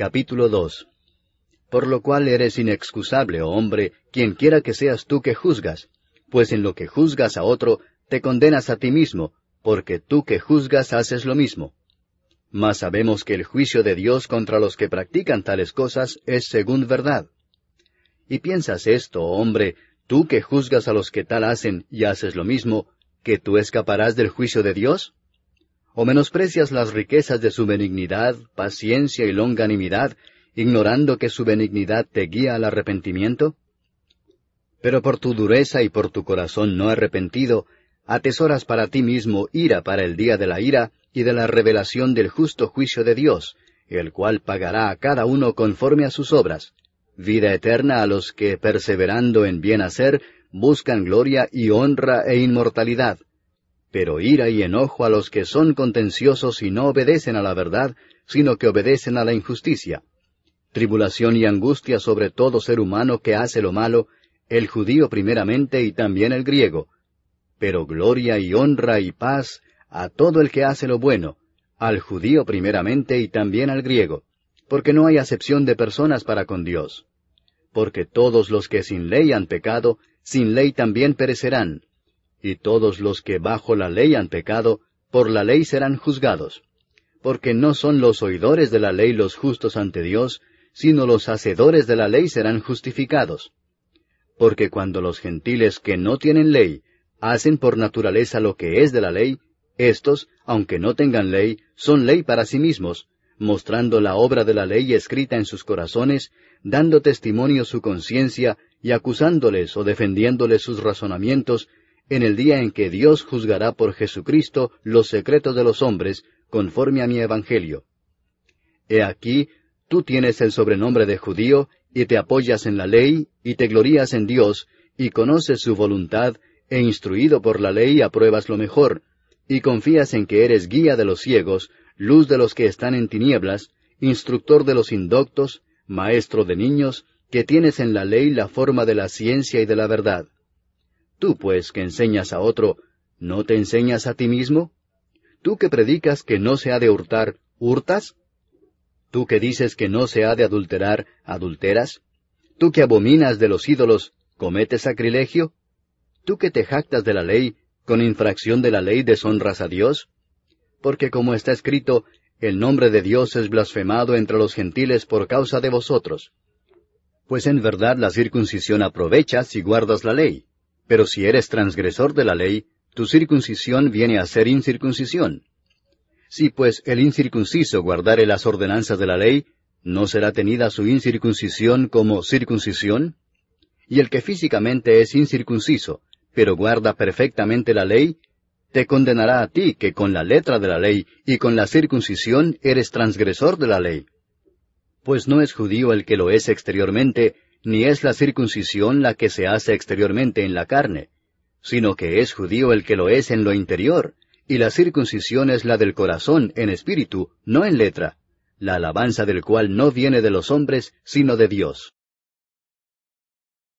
Capítulo 2 Por lo cual eres inexcusable, oh hombre, quien quiera que seas tú que juzgas, pues en lo que juzgas a otro, te condenas a ti mismo, porque tú que juzgas haces lo mismo. Mas sabemos que el juicio de Dios contra los que practican tales cosas es según verdad. Y piensas esto, oh hombre, tú que juzgas a los que tal hacen y haces lo mismo, que tú escaparás del juicio de Dios? ¿O menosprecias las riquezas de su benignidad, paciencia y longanimidad, ignorando que su benignidad te guía al arrepentimiento? Pero por tu dureza y por tu corazón no arrepentido, atesoras para ti mismo ira para el día de la ira y de la revelación del justo juicio de Dios, el cual pagará a cada uno conforme a sus obras, vida eterna a los que, perseverando en bien hacer, buscan gloria y honra e inmortalidad, pero ira y enojo a los que son contenciosos y no obedecen a la verdad, sino que obedecen a la injusticia. Tribulación y angustia sobre todo ser humano que hace lo malo, el judío primeramente y también el griego. Pero gloria y honra y paz a todo el que hace lo bueno, al judío primeramente y también al griego, porque no hay acepción de personas para con Dios. Porque todos los que sin ley han pecado, sin ley también perecerán, y todos los que bajo la ley han pecado, por la ley serán juzgados. Porque no son los oidores de la ley los justos ante Dios, sino los hacedores de la ley serán justificados. Porque cuando los gentiles que no tienen ley hacen por naturaleza lo que es de la ley, estos, aunque no tengan ley, son ley para sí mismos, mostrando la obra de la ley escrita en sus corazones, dando testimonio su conciencia y acusándoles o defendiéndoles sus razonamientos en el día en que Dios juzgará por Jesucristo los secretos de los hombres, conforme a mi Evangelio. He aquí, tú tienes el sobrenombre de judío, y te apoyas en la ley, y te glorías en Dios, y conoces su voluntad, e instruido por la ley apruebas lo mejor, y confías en que eres guía de los ciegos, luz de los que están en tinieblas, instructor de los indoctos, maestro de niños, que tienes en la ley la forma de la ciencia y de la verdad. Tú, pues, que enseñas a otro, ¿no te enseñas a ti mismo? Tú que predicas que no se ha de hurtar, ¿hurtas? Tú que dices que no se ha de adulterar, ¿adulteras? Tú que abominas de los ídolos, ¿cometes sacrilegio? Tú que te jactas de la ley, con infracción de la ley deshonras a Dios? Porque como está escrito, el nombre de Dios es blasfemado entre los gentiles por causa de vosotros. Pues en verdad la circuncisión aprovecha si guardas la ley. Pero si eres transgresor de la ley, tu circuncisión viene a ser incircuncisión. Si pues el incircunciso guardare las ordenanzas de la ley, ¿no será tenida su incircuncisión como circuncisión? Y el que físicamente es incircunciso, pero guarda perfectamente la ley, te condenará a ti que con la letra de la ley y con la circuncisión eres transgresor de la ley. Pues no es judío el que lo es exteriormente, ni es la circuncisión la que se hace exteriormente en la carne, sino que es judío el que lo es en lo interior, y la circuncisión es la del corazón en espíritu, no en letra, la alabanza del cual no viene de los hombres, sino de Dios.